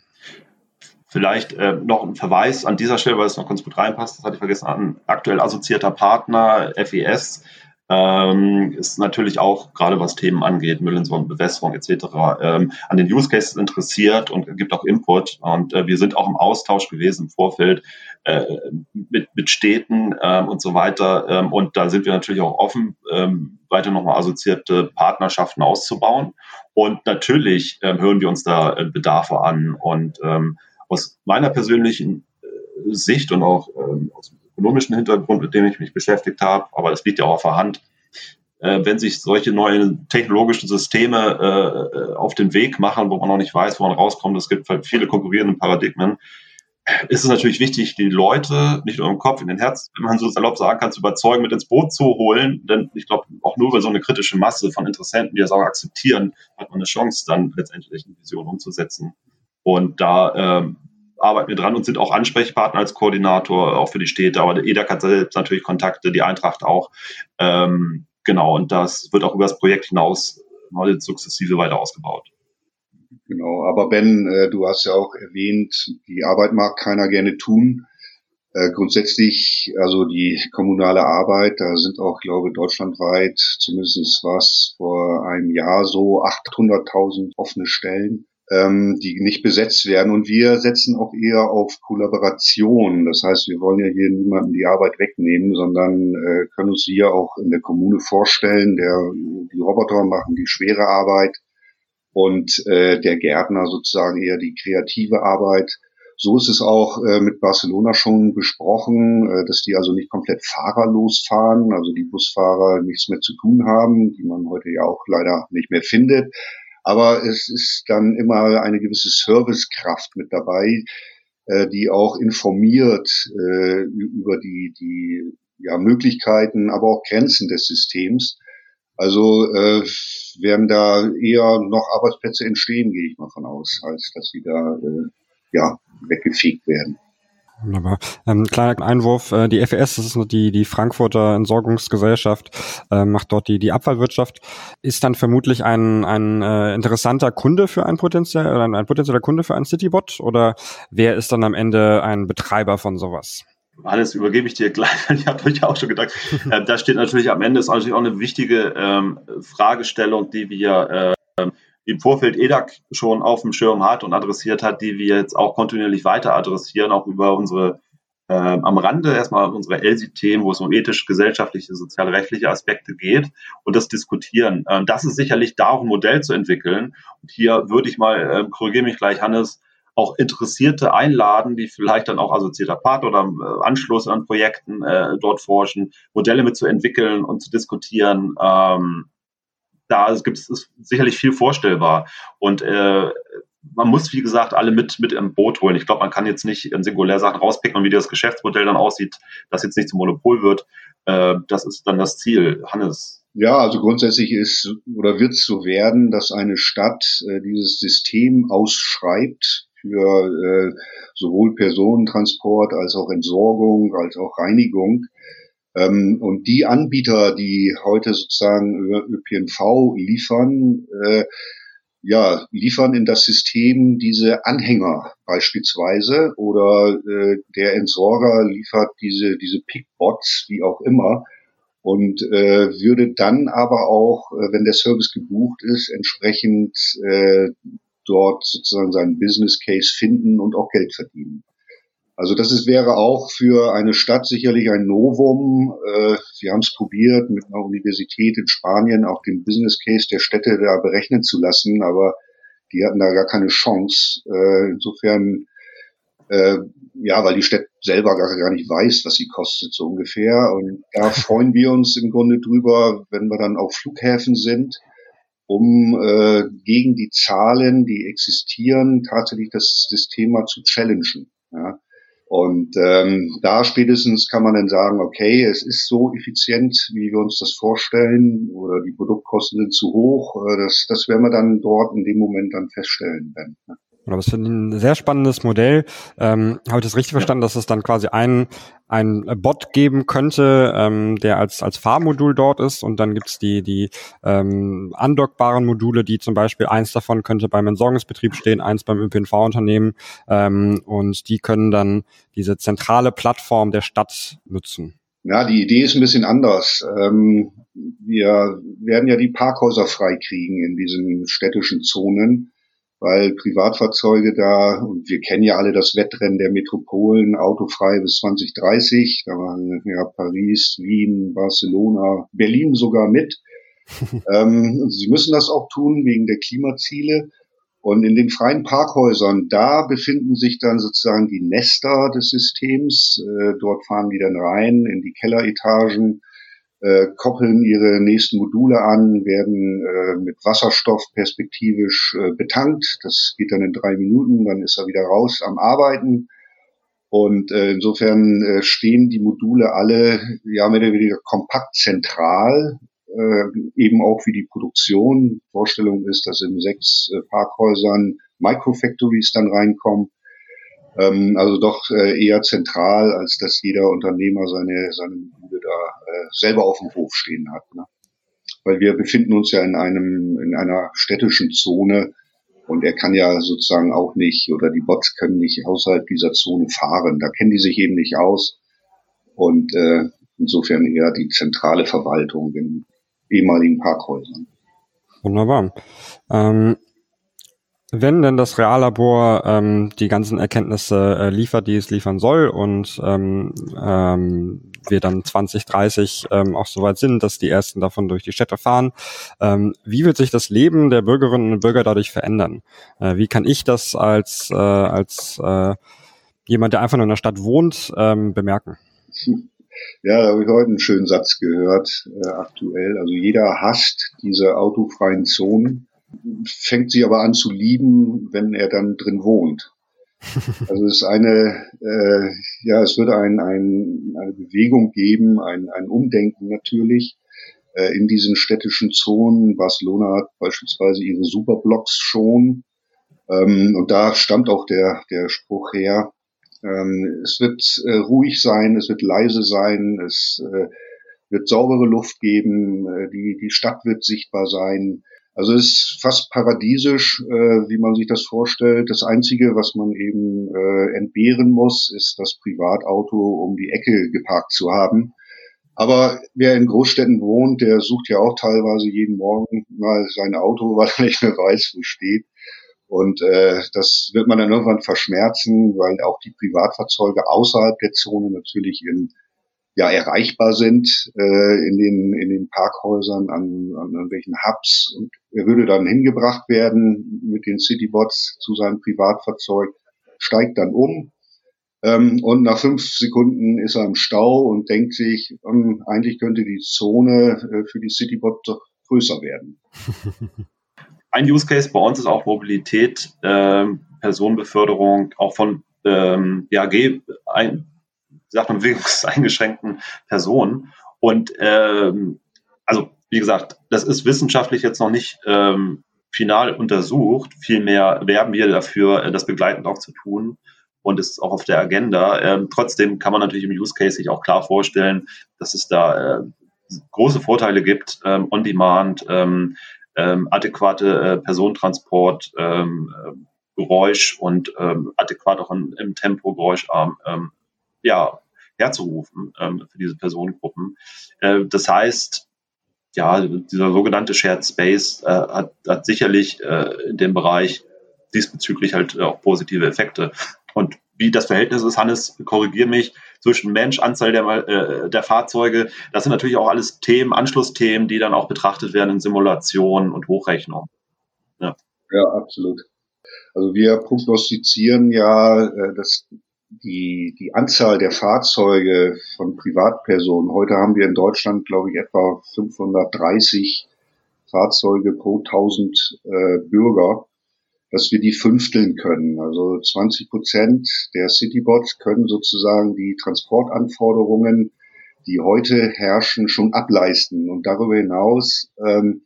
Speaker 3: Vielleicht äh, noch ein Verweis an dieser Stelle, weil es noch ganz gut reinpasst, das hatte ich vergessen, an aktuell assoziierter Partner FES ähm, ist natürlich auch, gerade was Themen angeht, Müllentsorgung, Bewässerung etc., ähm, an den Use Cases interessiert und gibt auch Input. Und äh, wir sind auch im Austausch gewesen im Vorfeld äh, mit, mit Städten ähm, und so weiter. Ähm, und da sind wir natürlich auch offen, ähm, weiter nochmal assoziierte Partnerschaften auszubauen. Und natürlich ähm, hören wir uns da äh, Bedarfe an. Und ähm, aus meiner persönlichen äh, Sicht und auch ähm, aus ökonomischen Hintergrund, mit dem ich mich beschäftigt habe, aber das liegt ja auch auf der Hand. Äh, wenn sich solche neuen technologischen Systeme äh, auf den Weg machen, wo man noch nicht weiß, wo man rauskommt, es gibt viele konkurrierende Paradigmen, ist es natürlich wichtig, die Leute nicht nur im Kopf, in den Herz, wenn man so salopp sagen kann, zu überzeugen, mit ins Boot zu holen. Denn ich glaube, auch nur über so eine kritische Masse von Interessenten, die das auch akzeptieren, hat man eine Chance, dann letztendlich eine Vision umzusetzen. Und da ähm, arbeiten wir dran und sind auch Ansprechpartner als Koordinator, auch für die Städte. Aber EDAC hat selbst natürlich Kontakte, die Eintracht auch. Ähm, genau, und das wird auch über das Projekt hinaus jetzt sukzessive weiter ausgebaut.
Speaker 2: Genau, aber Ben, äh, du hast ja auch erwähnt, die Arbeit mag keiner gerne tun. Äh, grundsätzlich, also die kommunale Arbeit, da sind auch, glaube ich, deutschlandweit, zumindest was vor einem Jahr so 800.000 offene Stellen ähm, die nicht besetzt werden. Und wir setzen auch eher auf Kollaboration. Das heißt, wir wollen ja hier niemanden die Arbeit wegnehmen, sondern äh, können uns hier auch in der Kommune vorstellen. Der, die Roboter machen die schwere Arbeit und äh, der Gärtner sozusagen eher die kreative Arbeit. So ist es auch äh, mit Barcelona schon besprochen, äh, dass die also nicht komplett fahrerlos fahren, also die Busfahrer nichts mehr zu tun haben, die man heute ja auch leider nicht mehr findet. Aber es ist dann immer eine gewisse Servicekraft mit dabei, äh, die auch informiert äh, über die, die ja, Möglichkeiten, aber auch Grenzen des Systems. Also äh, werden da eher noch Arbeitsplätze entstehen, gehe ich mal von aus, als dass sie da äh, ja, weggefegt werden.
Speaker 1: Wunderbar. Ähm, kleiner Einwurf, äh, die FES, das ist die, die Frankfurter Entsorgungsgesellschaft, äh, macht dort die, die Abfallwirtschaft, ist dann vermutlich ein, ein äh, interessanter Kunde für ein potenziell, oder ein, ein potenzieller Kunde für ein Citybot oder wer ist dann am Ende ein Betreiber von sowas?
Speaker 3: Alles übergebe ich dir gleich. Ich habe euch auch schon gedacht. äh, da steht natürlich am Ende ist natürlich auch eine wichtige ähm, Fragestellung, die wir äh, im Vorfeld EDAC schon auf dem Schirm hat und adressiert hat, die wir jetzt auch kontinuierlich weiter adressieren, auch über unsere äh, am Rande erstmal unsere LSI-Themen, wo es um ethisch, gesellschaftliche, soziale, rechtliche Aspekte geht und das diskutieren. Ähm, das ist sicherlich da auch ein Modell zu entwickeln. Und hier würde ich mal, äh, korrigiere mich gleich, Hannes, auch Interessierte einladen, die vielleicht dann auch assoziierter Part oder äh, Anschluss an Projekten äh, dort forschen, Modelle mit zu entwickeln und zu diskutieren. Ähm, da gibt es sicherlich viel vorstellbar. Und äh, man muss, wie gesagt, alle mit, mit im Boot holen. Ich glaube, man kann jetzt nicht in singulär Sachen rauspicken und wie das Geschäftsmodell dann aussieht, das jetzt nicht zum Monopol wird. Äh, das ist dann das Ziel. Hannes.
Speaker 2: Ja, also grundsätzlich ist oder wird es so werden, dass eine Stadt äh, dieses System ausschreibt für äh, sowohl Personentransport als auch Entsorgung als auch Reinigung. Ähm, und die Anbieter, die heute sozusagen ÖPNV liefern, äh, ja, liefern in das System diese Anhänger beispielsweise oder äh, der Entsorger liefert diese, diese Pickbots, wie auch immer, und äh, würde dann aber auch, äh, wenn der Service gebucht ist, entsprechend äh, dort sozusagen seinen Business Case finden und auch Geld verdienen. Also das ist, wäre auch für eine Stadt sicherlich ein Novum. Äh, wir haben es probiert, mit einer Universität in Spanien auch den Business Case der Städte da berechnen zu lassen, aber die hatten da gar keine Chance. Äh, insofern, äh, ja, weil die Stadt selber gar, gar nicht weiß, was sie kostet, so ungefähr. Und da freuen wir uns im Grunde drüber, wenn wir dann auf Flughäfen sind, um äh, gegen die Zahlen, die existieren, tatsächlich das, das Thema zu challengen. Ja. Und ähm, da spätestens kann man dann sagen, okay, es ist so effizient, wie wir uns das vorstellen, oder die Produktkosten sind zu hoch. Äh, das, das werden wir dann dort in dem Moment dann feststellen.
Speaker 1: Ne? Aber das finde ich ein sehr spannendes Modell. Ähm, Habe ich das richtig verstanden, dass es dann quasi ein, ein Bot geben könnte, ähm, der als, als Fahrmodul dort ist und dann gibt's die, die ähm, andockbaren Module, die zum Beispiel eins davon könnte beim Entsorgungsbetrieb stehen, eins beim ÖPNV-Unternehmen ähm, und die können dann diese zentrale Plattform der Stadt nutzen.
Speaker 2: Ja, die Idee ist ein bisschen anders. Ähm, wir werden ja die Parkhäuser freikriegen in diesen städtischen Zonen weil Privatfahrzeuge da, und wir kennen ja alle das Wettrennen der Metropolen, autofrei bis 2030, da waren ja Paris, Wien, Barcelona, Berlin sogar mit. ähm, sie müssen das auch tun wegen der Klimaziele. Und in den freien Parkhäusern, da befinden sich dann sozusagen die Nester des Systems. Äh, dort fahren die dann rein in die Kelleretagen äh, koppeln ihre nächsten Module an, werden äh, mit Wasserstoff perspektivisch äh, betankt. Das geht dann in drei Minuten, dann ist er wieder raus am Arbeiten. Und äh, insofern äh, stehen die Module alle ja mehr oder weniger kompakt zentral, äh, eben auch wie die Produktion. Vorstellung ist, dass in sechs äh, Parkhäusern Microfactories dann reinkommen ähm, also doch äh, eher zentral, als dass jeder Unternehmer seine, seine selber auf dem Hof stehen hat. Ne? weil wir befinden uns ja in einem, in einer städtischen Zone und er kann ja sozusagen auch nicht oder die Bots können nicht außerhalb dieser Zone fahren. Da kennen die sich eben nicht aus und äh, insofern eher die zentrale Verwaltung in ehemaligen Parkhäusern.
Speaker 1: Wunderbar. Ähm, wenn denn das Reallabor ähm, die ganzen Erkenntnisse äh, liefert, die es liefern soll und ähm, ähm, wir dann 2030 ähm, auch soweit sind, dass die ersten davon durch die Städte fahren, ähm, wie wird sich das Leben der Bürgerinnen und Bürger dadurch verändern? Äh, wie kann ich das als, äh, als äh, jemand, der einfach nur in der Stadt wohnt, ähm, bemerken?
Speaker 2: Ja, da habe ich heute einen schönen Satz gehört, äh, aktuell. Also jeder hasst diese autofreien Zonen fängt sie aber an zu lieben, wenn er dann drin wohnt. Also es ist eine, äh, ja, es wird ein, ein, eine Bewegung geben, ein, ein Umdenken natürlich äh, in diesen städtischen Zonen. Barcelona hat beispielsweise ihre Superblocks schon. Ähm, und da stammt auch der, der Spruch her, ähm, es wird äh, ruhig sein, es wird leise sein, es äh, wird saubere Luft geben, äh, die, die Stadt wird sichtbar sein. Also es ist fast paradiesisch, äh, wie man sich das vorstellt. Das Einzige, was man eben äh, entbehren muss, ist das Privatauto um die Ecke geparkt zu haben. Aber wer in Großstädten wohnt, der sucht ja auch teilweise jeden Morgen mal sein Auto, weil er nicht mehr weiß, wo steht. Und äh, das wird man dann irgendwann verschmerzen, weil auch die Privatfahrzeuge außerhalb der Zone natürlich in ja erreichbar sind äh, in den in den Parkhäusern an, an irgendwelchen Hubs und er würde dann hingebracht werden mit den Citybots zu seinem Privatfahrzeug, steigt dann um ähm, und nach fünf Sekunden ist er im Stau und denkt sich, ähm, eigentlich könnte die Zone äh, für die Citybot doch größer werden.
Speaker 3: Ein Use Case bei uns ist auch Mobilität, äh, Personenbeförderung, auch von ähm, ja, ein, sagt man, bewegungseingeschränkten Personen. Und ähm, also, wie gesagt, das ist wissenschaftlich jetzt noch nicht ähm, final untersucht. Vielmehr werben wir dafür, äh, das begleitend auch zu tun. Und es ist auch auf der Agenda. Ähm, trotzdem kann man natürlich im Use Case sich auch klar vorstellen, dass es da äh, große Vorteile gibt, ähm, On-Demand, ähm, ähm, adäquate äh, Personentransport, ähm, äh, Geräusch und ähm, adäquat auch im, im Tempo geräuscharm ähm, ja, herzurufen ähm, für diese Personengruppen. Äh, das heißt, ja, dieser sogenannte Shared Space äh, hat, hat sicherlich äh, in dem Bereich diesbezüglich halt auch positive Effekte. Und wie das Verhältnis ist, Hannes, korrigier mich, zwischen Mensch, Anzahl der, äh, der Fahrzeuge, das sind natürlich auch alles Themen, Anschlussthemen, die dann auch betrachtet werden in Simulationen und Hochrechnungen.
Speaker 2: Ja. ja, absolut. Also wir prognostizieren ja, äh, dass die, die Anzahl der Fahrzeuge von Privatpersonen, heute haben wir in Deutschland, glaube ich, etwa 530 Fahrzeuge pro 1000 äh, Bürger, dass wir die fünfteln können. Also 20 Prozent der Citybots können sozusagen die Transportanforderungen, die heute herrschen, schon ableisten. Und darüber hinaus ähm,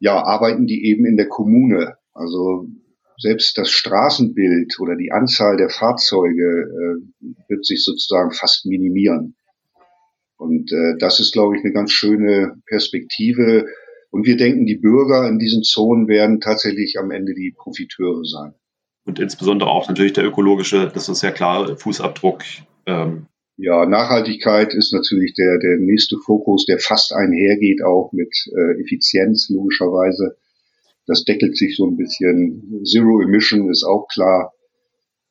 Speaker 2: ja, arbeiten die eben in der Kommune. Also selbst das Straßenbild oder die Anzahl der Fahrzeuge äh, wird sich sozusagen fast minimieren. Und äh, das ist, glaube ich, eine ganz schöne Perspektive. Und wir denken, die Bürger in diesen Zonen werden tatsächlich am Ende die Profiteure sein.
Speaker 3: Und insbesondere auch natürlich der ökologische, das ist ja klar, Fußabdruck.
Speaker 2: Ähm. Ja, Nachhaltigkeit ist natürlich der, der nächste Fokus, der fast einhergeht auch mit äh, Effizienz, logischerweise. Das deckelt sich so ein bisschen. Zero Emission ist auch klar.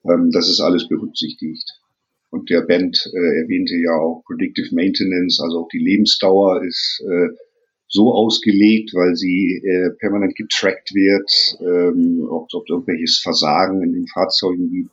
Speaker 2: Ähm, das ist alles berücksichtigt. Und der Band äh, erwähnte ja auch Predictive Maintenance, also auch die Lebensdauer ist äh, so ausgelegt, weil sie äh, permanent getrackt wird, ähm, ob es irgendwelches Versagen in den Fahrzeugen gibt,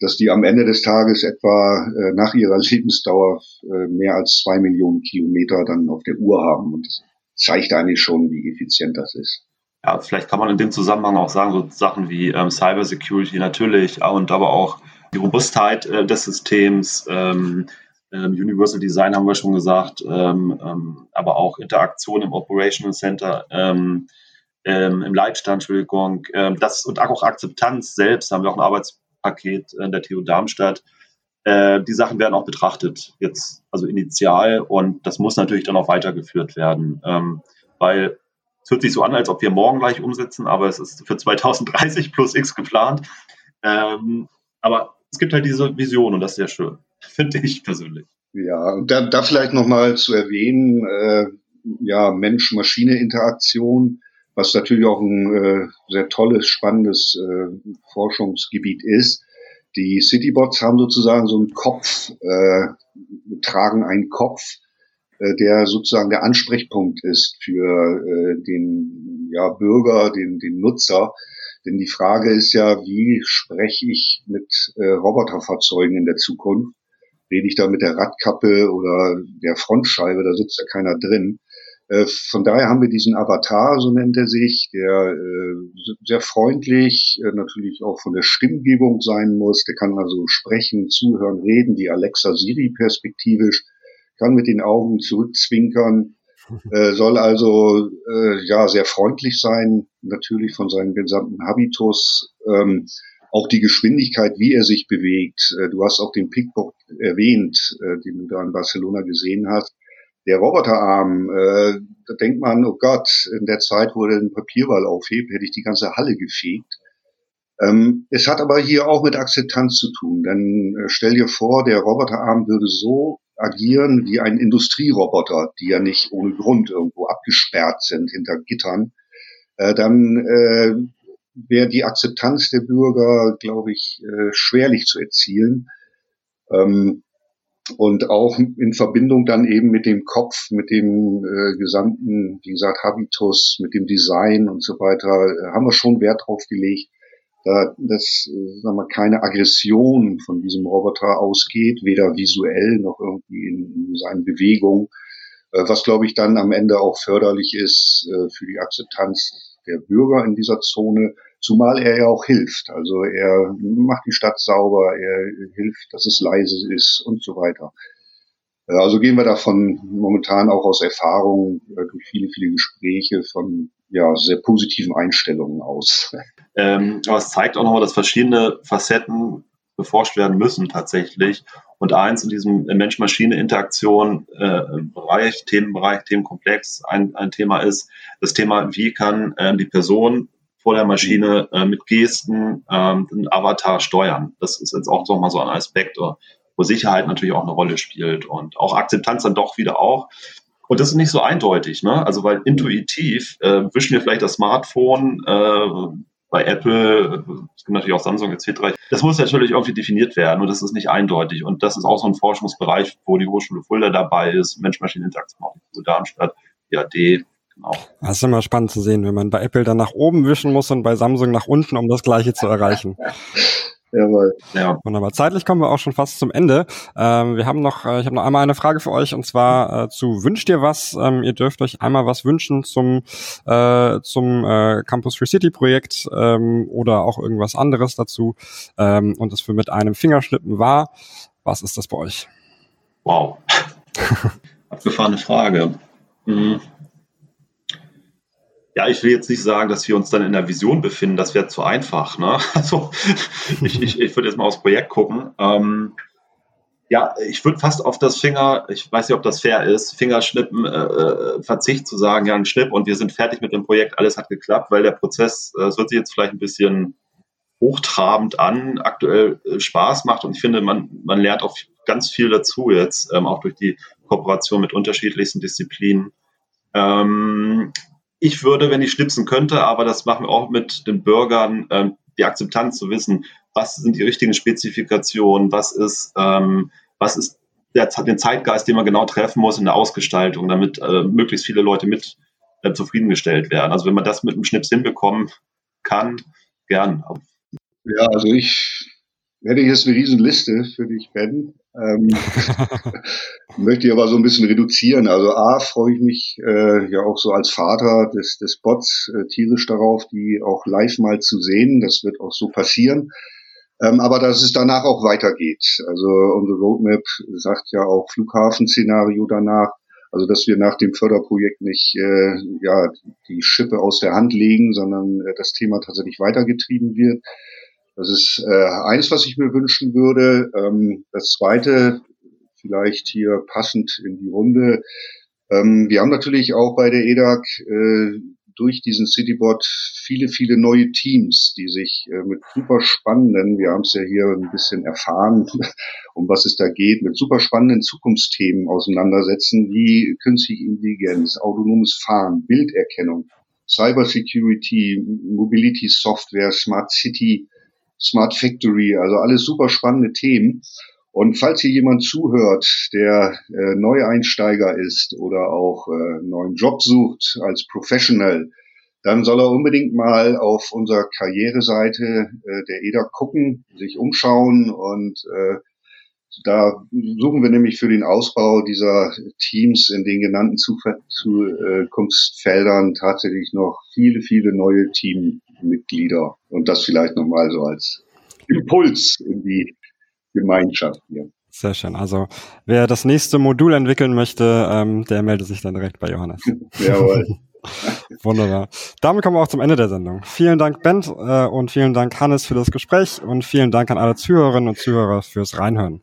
Speaker 2: dass die am Ende des Tages etwa äh, nach ihrer Lebensdauer äh, mehr als zwei Millionen Kilometer dann auf der Uhr haben. Und das zeigt eigentlich schon, wie effizient das ist
Speaker 3: ja, vielleicht kann man in dem Zusammenhang auch sagen, so Sachen wie ähm, Cybersecurity natürlich und aber auch die Robustheit äh, des Systems, ähm, ähm, Universal Design haben wir schon gesagt, ähm, ähm, aber auch Interaktion im Operational Center, ähm, im Leitstand, Entschuldigung, das und auch Akzeptanz selbst, haben wir auch ein Arbeitspaket in der TU Darmstadt. Äh, die Sachen werden auch betrachtet, jetzt also initial und das muss natürlich dann auch weitergeführt werden. Weil es hört sich so an, als ob wir morgen gleich umsetzen, aber es ist für 2030 plus X geplant. Ähm, aber es gibt halt diese Vision und das ist sehr schön, finde ich persönlich.
Speaker 2: Ja, und da, da vielleicht nochmal zu erwähnen, äh, ja, Mensch-Maschine-Interaktion, was natürlich auch ein äh, sehr tolles, spannendes äh, Forschungsgebiet ist. Die Citybots haben sozusagen so einen Kopf, äh, tragen einen Kopf, der sozusagen der Ansprechpunkt ist für äh, den ja, Bürger, den, den Nutzer. Denn die Frage ist ja, wie spreche ich mit äh, Roboterfahrzeugen in der Zukunft? Rede ich da mit der Radkappe oder der Frontscheibe, da sitzt ja keiner drin. Äh, von daher haben wir diesen Avatar, so nennt er sich, der äh, sehr freundlich, äh, natürlich auch von der Stimmgebung sein muss. Der kann also sprechen, zuhören, reden, die Alexa Siri perspektivisch, kann mit den Augen zurückzwinkern, soll also ja sehr freundlich sein, natürlich von seinem gesamten Habitus. Ähm, auch die Geschwindigkeit, wie er sich bewegt. du hast auch den Pickbock erwähnt, den du da in Barcelona gesehen hast der Roboterarm, äh, da denkt man, oh Gott, in der Zeit, wo er den Papierball aufhebt, hätte ich die ganze Halle gefegt. Ähm, es hat aber hier auch mit Akzeptanz zu tun, denn äh, stell dir vor, der Roboterarm würde so agieren wie ein Industrieroboter, die ja nicht ohne Grund irgendwo abgesperrt sind hinter Gittern, äh, dann äh, wäre die Akzeptanz der Bürger, glaube ich, äh, schwerlich zu erzielen. Ähm, und auch in Verbindung dann eben mit dem Kopf, mit dem äh, gesamten, wie gesagt, Habitus, mit dem Design und so weiter, äh, haben wir schon Wert drauf gelegt, da, dass äh, sagen wir, keine Aggression von diesem Roboter ausgeht, weder visuell noch irgendwie in, in seinen Bewegungen, äh, was glaube ich dann am Ende auch förderlich ist äh, für die Akzeptanz der Bürger in dieser Zone, Zumal er ja auch hilft. Also er macht die Stadt sauber, er hilft, dass es leise ist und so weiter. Also gehen wir davon momentan auch aus Erfahrung durch viele, viele Gespräche von ja, sehr positiven Einstellungen aus.
Speaker 3: Ähm, aber es zeigt auch nochmal, dass verschiedene Facetten beforscht werden müssen tatsächlich. Und eins in diesem Mensch-Maschine-Interaktion äh, Bereich, Themenbereich, Themenkomplex, ein, ein Thema ist das Thema, wie kann äh, die Person vor der Maschine äh, mit Gesten ähm, den Avatar steuern. Das ist jetzt auch nochmal so ein Aspekt, wo Sicherheit natürlich auch eine Rolle spielt und auch Akzeptanz dann doch wieder auch. Und das ist nicht so eindeutig, ne? Also weil intuitiv äh, wischen wir vielleicht das Smartphone äh, bei Apple, es gibt natürlich auch Samsung etc. Das muss natürlich irgendwie definiert werden und das ist nicht eindeutig. Und das ist auch so ein Forschungsbereich, wo die Hochschule Fulda dabei ist, Mensch-Maschinen-Interaktion, Darmstadt, IAD,
Speaker 1: Genau. Das ist immer spannend zu sehen, wenn man bei Apple dann nach oben wischen muss und bei Samsung nach unten, um das Gleiche zu erreichen. Jawohl. Ja. Wunderbar. Zeitlich kommen wir auch schon fast zum Ende. Ähm, wir haben noch, äh, ich habe noch einmal eine Frage für euch und zwar äh, zu Wünscht ihr was? Ähm, ihr dürft euch einmal was wünschen zum äh, zum äh, Campus Free City Projekt ähm, oder auch irgendwas anderes dazu ähm, und das für mit einem Fingerschnippen war. Was ist das bei euch?
Speaker 3: Wow. Abgefahrene Frage. Mhm. Ja, ich will jetzt nicht sagen, dass wir uns dann in der Vision befinden, das wäre zu einfach. Ne? Also ich, ich, ich würde jetzt mal aufs Projekt gucken. Ähm, ja, ich würde fast auf das Finger, ich weiß nicht, ob das fair ist, Fingerschnippen, äh, äh, Verzicht zu sagen, ja, ein Schnipp und wir sind fertig mit dem Projekt, alles hat geklappt, weil der Prozess, äh, es wird sich jetzt vielleicht ein bisschen hochtrabend an, aktuell äh, Spaß macht und ich finde, man, man lernt auch ganz viel dazu jetzt, ähm, auch durch die Kooperation mit unterschiedlichsten Disziplinen. Ähm, ich würde, wenn ich schnipsen könnte, aber das machen wir auch mit den Bürgern, ähm, die Akzeptanz zu wissen, was sind die richtigen Spezifikationen, was ist, ähm, was ist der, den Zeitgeist, den man genau treffen muss in der Ausgestaltung, damit äh, möglichst viele Leute mit äh, zufriedengestellt werden. Also wenn man das mit einem Schnips hinbekommen kann, gern.
Speaker 2: Ja, also ich hätte jetzt eine Riesenliste für dich, Ben. Ähm, möchte ich aber so ein bisschen reduzieren. Also A, freue ich mich äh, ja auch so als Vater des, des Bots äh, tierisch darauf, die auch live mal zu sehen. Das wird auch so passieren. Ähm, aber dass es danach auch weitergeht. Also unsere Roadmap sagt ja auch Flughafenszenario danach. Also dass wir nach dem Förderprojekt nicht äh, ja die Schippe aus der Hand legen, sondern äh, das Thema tatsächlich weitergetrieben wird. Das ist äh, eins, was ich mir wünschen würde. Ähm, das zweite, vielleicht hier passend in die Runde, Ähm, wir haben natürlich auch bei der EDAG äh, durch diesen Citybot viele, viele neue Teams, die sich äh, mit super spannenden, wir haben es ja hier ein bisschen erfahren, um was es da geht, mit super spannenden Zukunftsthemen auseinandersetzen, wie künstliche Intelligenz, autonomes Fahren, Bilderkennung, Cybersecurity, Mobility Software, Smart City, Smart Factory, also alles super spannende Themen. Und falls hier jemand zuhört, der äh, Neueinsteiger ist oder auch äh, neuen Job sucht als Professional, dann soll er unbedingt mal auf unserer Karriereseite äh, der EDA gucken, sich umschauen und äh, da suchen wir nämlich für den Ausbau dieser Teams in den genannten Zukunftsfeldern tatsächlich noch viele, viele neue Teammitglieder. Und das vielleicht nochmal so als Impuls in die Gemeinschaft hier.
Speaker 1: Sehr schön. Also wer das nächste Modul entwickeln möchte, ähm, der meldet sich dann direkt bei Johannes. Jawohl. Wunderbar. Damit kommen wir auch zum Ende der Sendung. Vielen Dank, Bent, äh, und vielen Dank, Hannes, für das Gespräch und vielen Dank an alle Zuhörerinnen und Zuhörer fürs Reinhören.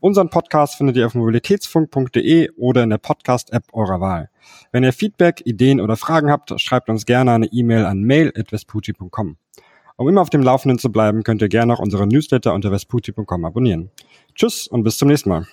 Speaker 1: Unseren Podcast findet ihr auf mobilitätsfunk.de oder in der Podcast-App eurer Wahl. Wenn ihr Feedback, Ideen oder Fragen habt, schreibt uns gerne eine E-Mail an mail.vespucci.com. Um immer auf dem Laufenden zu bleiben, könnt ihr gerne auch unsere Newsletter unter vespucci.com abonnieren. Tschüss und bis zum nächsten Mal.